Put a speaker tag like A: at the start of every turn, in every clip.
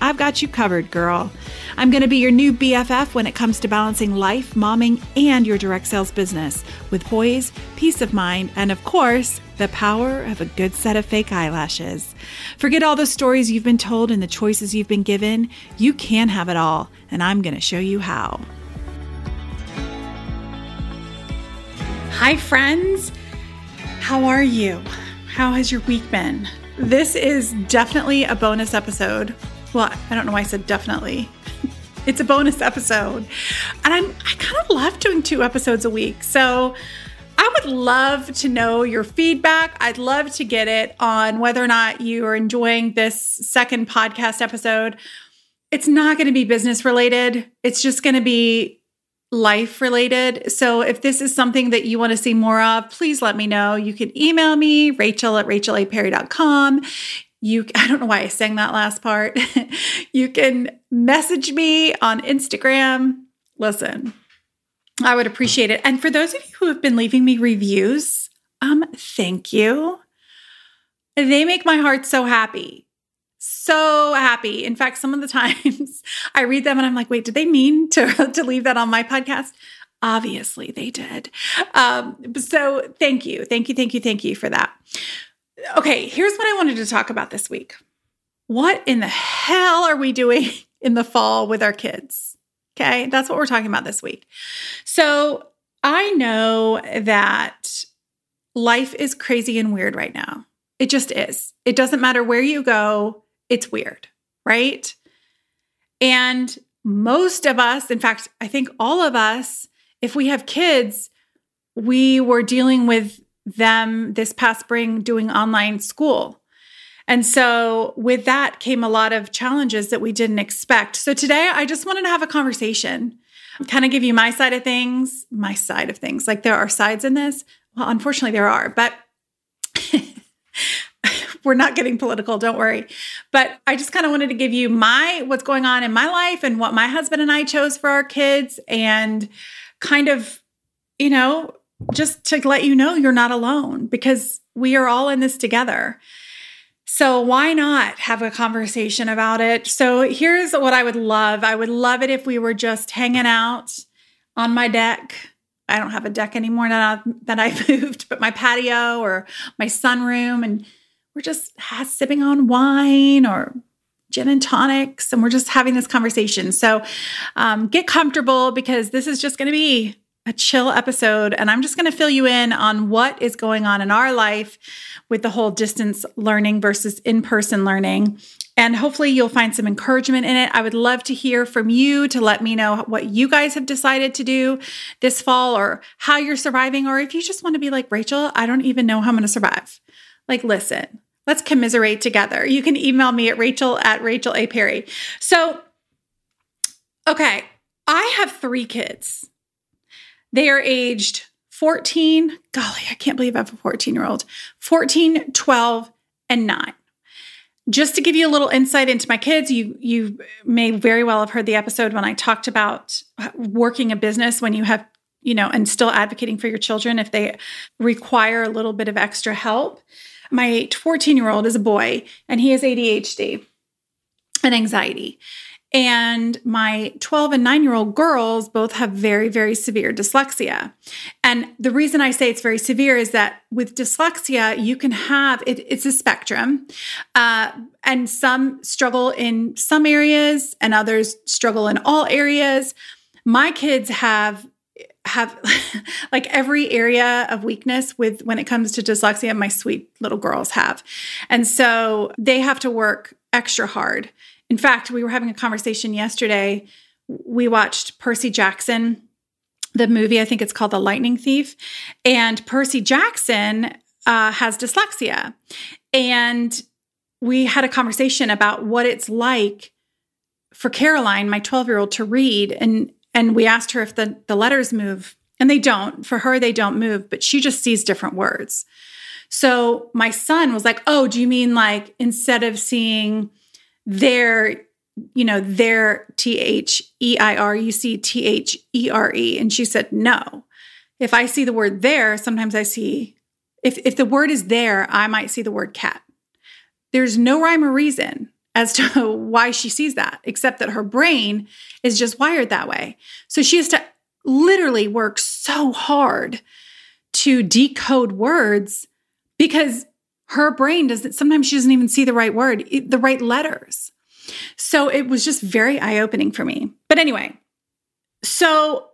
A: I've got you covered, girl. I'm going to be your new BFF when it comes to balancing life, momming, and your direct sales business with poise, peace of mind, and of course, the power of a good set of fake eyelashes. Forget all the stories you've been told and the choices you've been given. You can have it all, and I'm going to show you how. Hi, friends. How are you? How has your week been? This is definitely a bonus episode well, I don't know why I said definitely. it's a bonus episode. And I'm I kind of love doing two episodes a week. So I would love to know your feedback. I'd love to get it on whether or not you are enjoying this second podcast episode. It's not going to be business related. It's just going to be life related. So if this is something that you want to see more of, please let me know. You can email me, rachel at rachelaperry.com you I don't know why I sang that last part. you can message me on Instagram. Listen, I would appreciate it. And for those of you who have been leaving me reviews, um thank you. They make my heart so happy. So happy. In fact, some of the times I read them and I'm like, wait, did they mean to, to leave that on my podcast? Obviously, they did. Um, so thank you. Thank you. Thank you. Thank you for that okay, here's what I wanted to talk about this week. What in the hell are we doing in the fall with our kids? Okay, that's what we're talking about this week. So I know that life is crazy and weird right now. It just is. It doesn't matter where you go, it's weird, right? And most of us, in fact, I think all of us, if we have kids, we were dealing with them this past spring doing online school. And so, with that came a lot of challenges that we didn't expect. So, today I just wanted to have a conversation, kind of give you my side of things, my side of things. Like, there are sides in this. Well, unfortunately, there are, but we're not getting political, don't worry. But I just kind of wanted to give you my what's going on in my life and what my husband and I chose for our kids and kind of, you know, just to let you know you're not alone because we are all in this together. So, why not have a conversation about it? So, here's what I would love I would love it if we were just hanging out on my deck. I don't have a deck anymore now that I moved, but my patio or my sunroom, and we're just sipping on wine or gin and tonics, and we're just having this conversation. So, um, get comfortable because this is just going to be a chill episode, and I'm just going to fill you in on what is going on in our life with the whole distance learning versus in person learning. And hopefully, you'll find some encouragement in it. I would love to hear from you to let me know what you guys have decided to do this fall or how you're surviving, or if you just want to be like, Rachel, I don't even know how I'm going to survive. Like, listen, let's commiserate together. You can email me at rachel at rachel a perry. So, okay, I have three kids. They are aged 14. Golly, I can't believe I have a 14 year old. 14, 12, and 9. Just to give you a little insight into my kids, you you may very well have heard the episode when I talked about working a business when you have, you know, and still advocating for your children if they require a little bit of extra help. My 14 year old is a boy and he has ADHD and anxiety. And my 12 and 9 year old girls both have very, very severe dyslexia. And the reason I say it's very severe is that with dyslexia, you can have it, it's a spectrum. Uh, and some struggle in some areas and others struggle in all areas. My kids have have like every area of weakness with when it comes to dyslexia my sweet little girls have and so they have to work extra hard in fact, we were having a conversation yesterday. We watched Percy Jackson, the movie, I think it's called The Lightning Thief. And Percy Jackson uh, has dyslexia. And we had a conversation about what it's like for Caroline, my 12 year old, to read. And, and we asked her if the, the letters move, and they don't. For her, they don't move, but she just sees different words. So my son was like, Oh, do you mean like instead of seeing their, you know, their T H E I R, you see T H E R E? And she said, No. If I see the word there, sometimes I see, if, if the word is there, I might see the word cat. There's no rhyme or reason as to why she sees that, except that her brain is just wired that way. So she has to literally work so hard to decode words because her brain doesn't, sometimes she doesn't even see the right word, the right letters. So it was just very eye opening for me. But anyway, so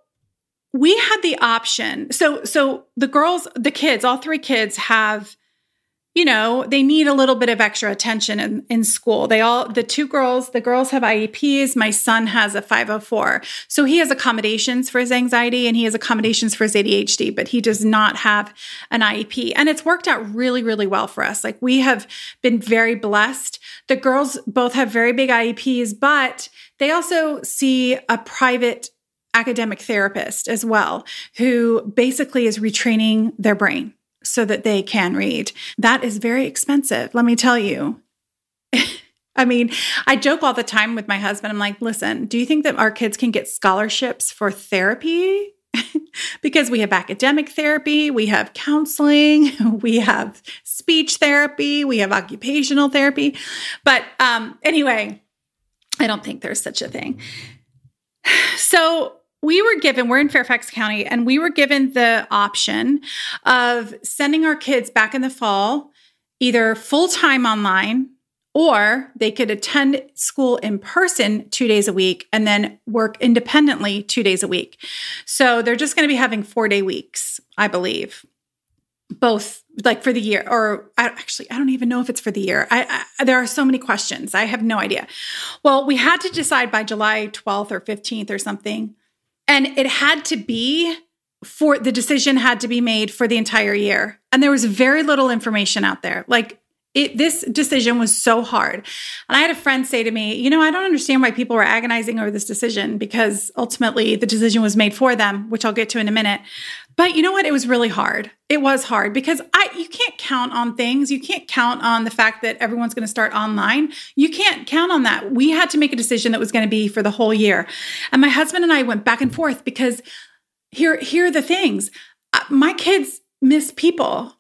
A: we had the option. So, so the girls, the kids, all three kids have you know, they need a little bit of extra attention in, in school. They all, the two girls, the girls have IEPs. My son has a 504. So he has accommodations for his anxiety and he has accommodations for his ADHD, but he does not have an IEP. And it's worked out really, really well for us. Like we have been very blessed. The girls both have very big IEPs, but they also see a private academic therapist as well, who basically is retraining their brain so that they can read. That is very expensive, let me tell you. I mean, I joke all the time with my husband. I'm like, listen, do you think that our kids can get scholarships for therapy? because we have academic therapy, we have counseling, we have speech therapy, we have occupational therapy. But um, anyway, I don't think there's such a thing. So we were given, we're in Fairfax County, and we were given the option of sending our kids back in the fall, either full time online or they could attend school in person two days a week and then work independently two days a week. So they're just going to be having four day weeks, I believe, both like for the year, or I, actually, I don't even know if it's for the year. I, I, there are so many questions. I have no idea. Well, we had to decide by July 12th or 15th or something and it had to be for the decision had to be made for the entire year. And there was very little information out there. Like it, this decision was so hard. And I had a friend say to me, You know, I don't understand why people were agonizing over this decision because ultimately the decision was made for them, which I'll get to in a minute. But you know what? It was really hard. It was hard because I you can't count on things. You can't count on the fact that everyone's going to start online. You can't count on that. We had to make a decision that was going to be for the whole year. And my husband and I went back and forth because here here are the things. Uh, my kids miss people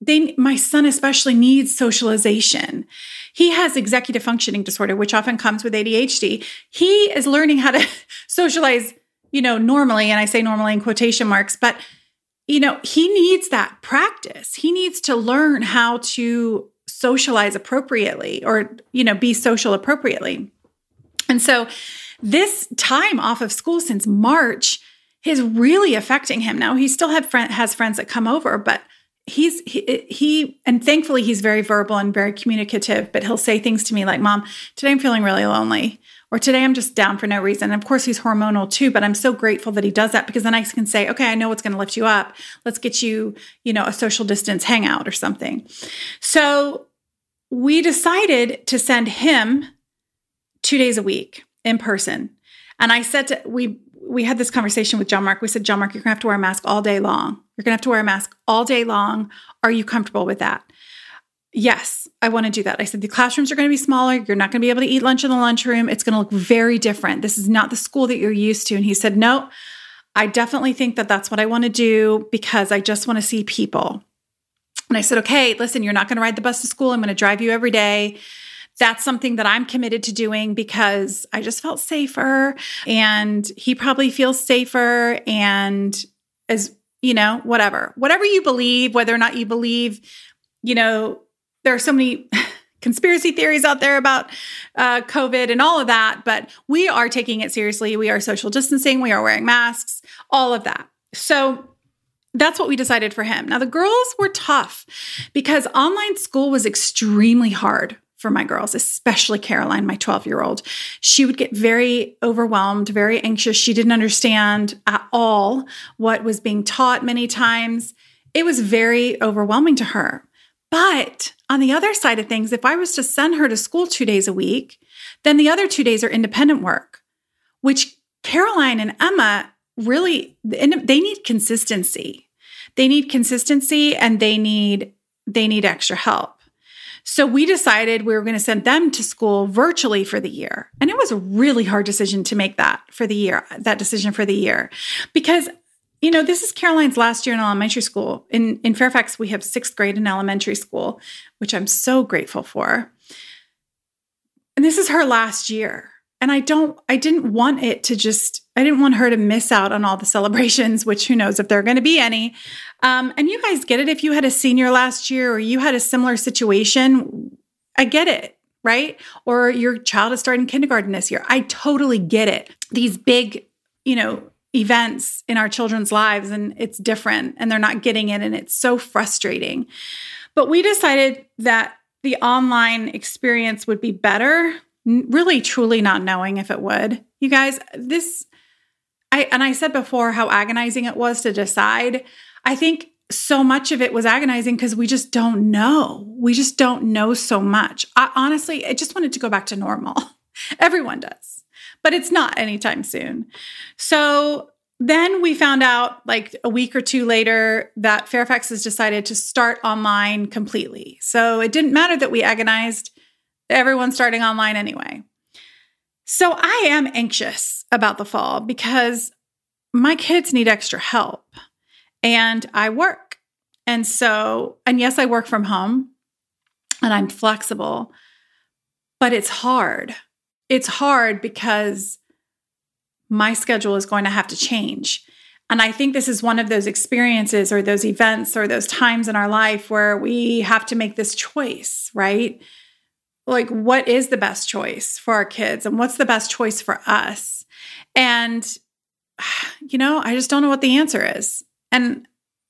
A: they my son especially needs socialization he has executive functioning disorder which often comes with adhd he is learning how to socialize you know normally and i say normally in quotation marks but you know he needs that practice. He needs to learn how to socialize appropriately or you know be social appropriately. And so this time off of school since march is really affecting him. Now he still have friend, has friends that come over but he's he, he and thankfully he's very verbal and very communicative but he'll say things to me like mom today i'm feeling really lonely or today i'm just down for no reason and of course he's hormonal too but i'm so grateful that he does that because then i can say okay i know what's going to lift you up let's get you you know a social distance hangout or something so we decided to send him two days a week in person and i said to we we had this conversation with John Mark. We said, John Mark, you're gonna have to wear a mask all day long. You're gonna have to wear a mask all day long. Are you comfortable with that? Yes, I want to do that. I said the classrooms are going to be smaller. You're not going to be able to eat lunch in the lunchroom. It's going to look very different. This is not the school that you're used to. And he said, No, I definitely think that that's what I want to do because I just want to see people. And I said, Okay, listen, you're not going to ride the bus to school. I'm going to drive you every day that's something that I'm committed to doing because I just felt safer and he probably feels safer and as you know, whatever. Whatever you believe, whether or not you believe, you know, there are so many conspiracy theories out there about uh, COVID and all of that, but we are taking it seriously. We are social distancing, we are wearing masks, all of that. So that's what we decided for him. Now, the girls were tough because online school was extremely hard for my girls, especially Caroline, my 12 year old. She would get very overwhelmed, very anxious. She didn't understand at all what was being taught many times. It was very overwhelming to her. But on the other side of things, if I was to send her to school two days a week, Then the other two days are independent work, which Caroline and Emma really they need consistency. They need consistency and they need they need extra help. So we decided we were going to send them to school virtually for the year. And it was a really hard decision to make that for the year, that decision for the year. Because you know, this is Caroline's last year in elementary school. In in Fairfax, we have sixth grade in elementary school, which I'm so grateful for. And this is her last year. And I don't, I didn't want it to just, I didn't want her to miss out on all the celebrations, which who knows if there are going to be any. Um, and you guys get it. If you had a senior last year or you had a similar situation, I get it, right? Or your child is starting kindergarten this year. I totally get it. These big, you know, events in our children's lives and it's different and they're not getting it and it's so frustrating. But we decided that the online experience would be better, really truly not knowing if it would. You guys, this I and I said before how agonizing it was to decide. I think so much of it was agonizing because we just don't know. We just don't know so much. I honestly, I just wanted to go back to normal. Everyone does but it's not anytime soon. So then we found out like a week or two later that Fairfax has decided to start online completely. So it didn't matter that we agonized, everyone's starting online anyway. So I am anxious about the fall because my kids need extra help and I work. And so, and yes, I work from home and I'm flexible, but it's hard it's hard because my schedule is going to have to change. And I think this is one of those experiences or those events or those times in our life where we have to make this choice, right? Like, what is the best choice for our kids and what's the best choice for us? And, you know, I just don't know what the answer is. And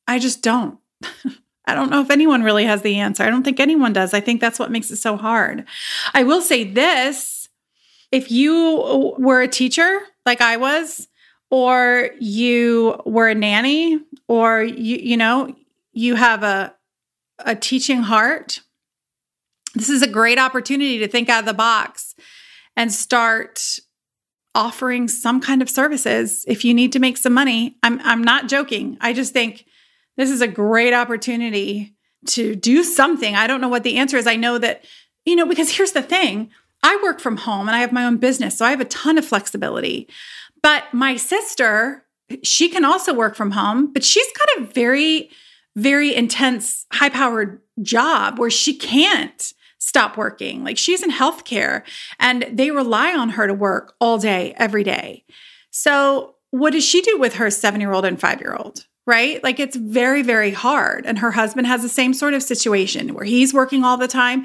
A: I just don't. I don't know if anyone really has the answer. I don't think anyone does. I think that's what makes it so hard. I will say this if you were a teacher like I was, or you were a nanny, or you, you know, you have a, a teaching heart, this is a great opportunity to think out of the box and start offering some kind of services if you need to make some money. I'm I'm not joking. I just think this is a great opportunity to do something. I don't know what the answer is. I know that you know because here's the thing. I work from home and I have my own business, so I have a ton of flexibility. But my sister, she can also work from home, but she's got a very, very intense, high powered job where she can't stop working. Like she's in healthcare and they rely on her to work all day, every day. So, what does she do with her seven year old and five year old? Right? Like it's very, very hard. And her husband has the same sort of situation where he's working all the time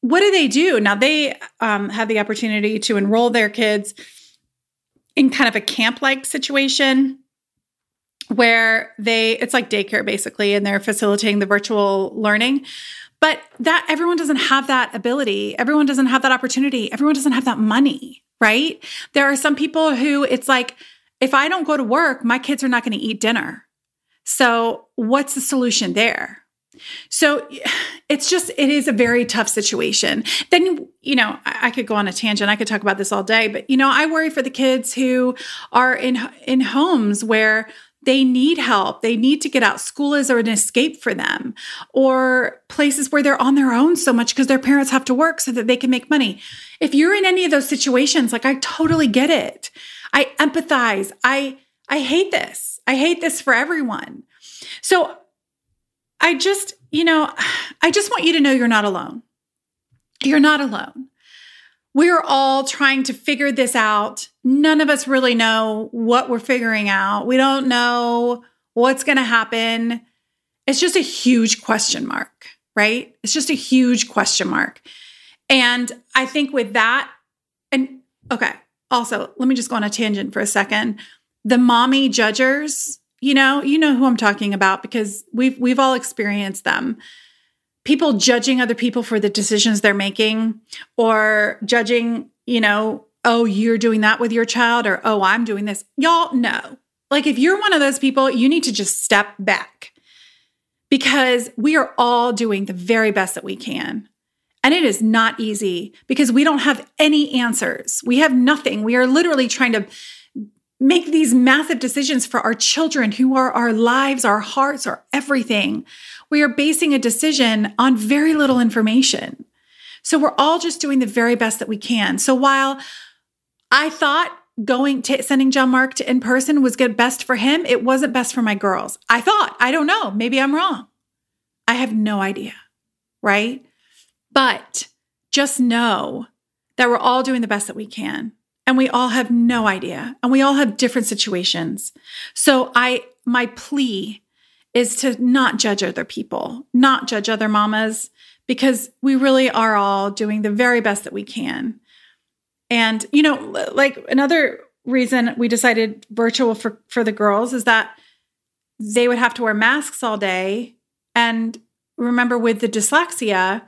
A: what do they do? Now? They um, have the opportunity to enroll their kids in kind of a camp like situation where they it's like daycare basically and they're facilitating the virtual learning. But that everyone doesn't have that ability. Everyone doesn't have that opportunity. Everyone doesn't have that money right? There are some people who it's like if i don't go to work my kids are not going to eat dinner. So what's the solution there so it's just, it is a very tough situation. Then, you know, I, could go on a tangent. I could talk about this all day, but, you know, I worry for the kids who are in, in homes where they need help. They need to get out. School is an escape for them, or places where they're on their own so much because their parents have to work so that they can make money. If you're in any of those situations, like I totally get it. I empathize. I I hate this. I hate this for everyone. So I just, you know, I just want you to know you're not alone. You're not alone. We're all trying to figure this out. None of us really know what we're figuring out. We don't know what's going to happen. It's just a huge question mark, right? It's just a huge question mark. And I think with that, and okay, also, let me just go on a tangent for a second. The mommy judgers you know, you know who I'm talking about because we've we've all experienced them. People judging other people for the decisions they're making or judging, you know, oh, you're doing that with your child or oh, I'm doing this. Y'all know. Like if you're one of those people, you need to just step back because we are all doing the very best that we can. And it is not easy because we don't have any answers. We have nothing. We are literally trying to make these massive decisions for our children who are our lives, our hearts, our everything. We are basing a decision on very little information. So we're all just doing the very best that we can. So while I thought going to sending John Mark to in person was good best for him, it wasn't best for my girls. I thought, I don't know, maybe I'm wrong. I have no idea, right? But just know that we're all doing the best that we can. And we all have no idea. And we all have different situations. So I my plea is to not judge other people, not judge other mamas, because we really are all doing the very best that we can. And, you know, like another reason we decided virtual for, for the girls is that they would have to wear masks all day. And remember, with the dyslexia,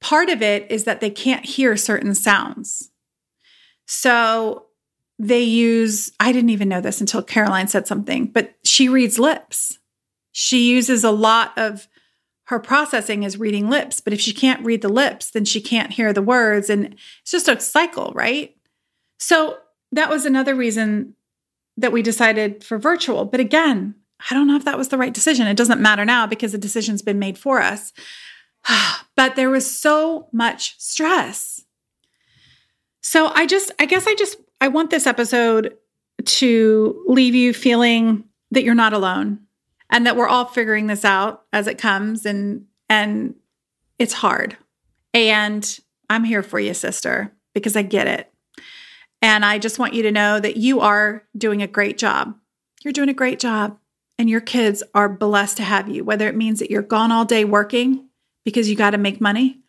A: part of it is that they can't hear certain sounds. So they use, I didn't even know this until Caroline said something, but she reads lips. She uses a lot of her processing is reading lips, but if she can't read the lips, then she can't hear the words. And it's just a cycle, right? So that was another reason that we decided for virtual. But again, I don't know if that was the right decision. It doesn't matter now because the decision's been made for us. but there was so much stress. So I just, I guess I just, I want this episode to leave you feeling that you're not alone and that we're all figuring this out as it comes and and it's hard. And I'm here for you, sister, because I get it. And I just want you to know that you are doing a great job. You're doing a great job. And your kids are blessed to have you, whether it means that you're gone all day working because you got to make money,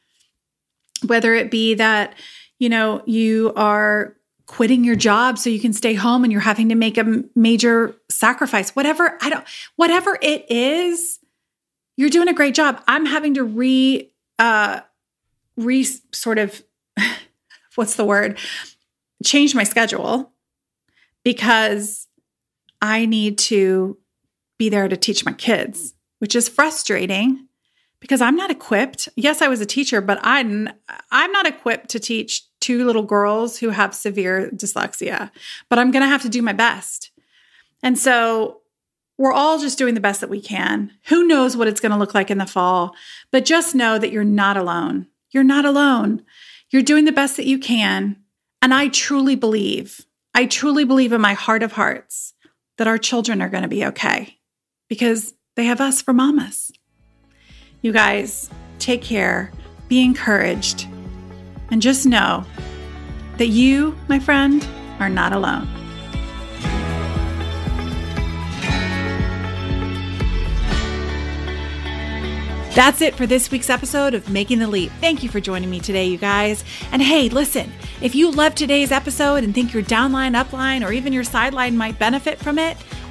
A: whether it be that, you know, you are quitting your job so you can stay home and you're having to make a major sacrifice. Whatever i don't whatever it is you're doing a great job. I'm having to re uh re sort of what's the word? Change my schedule because i need to be there to teach my kids which is frustrating because I'm not equipped. Yes, I was a teacher, but I'm I'm not equipped to teach two little girls who have severe dyslexia. But I'm going to have to do my best. And so we're all just doing the best that we can. Who knows what it's going to look like in the fall, but just know that you're not alone. You're not alone. You're doing the best that you can. And I truly believe, I truly believe in my heart of hearts that our children are going to be okay because they have us for mamas. You guys, take care, be encouraged, and just know that you, my friend, are not alone. That's it for this week's episode of Making the Leap. Thank you for joining me today, you guys. And hey, listen, if you love today's episode and think your downline, upline, or even your sideline might benefit from it,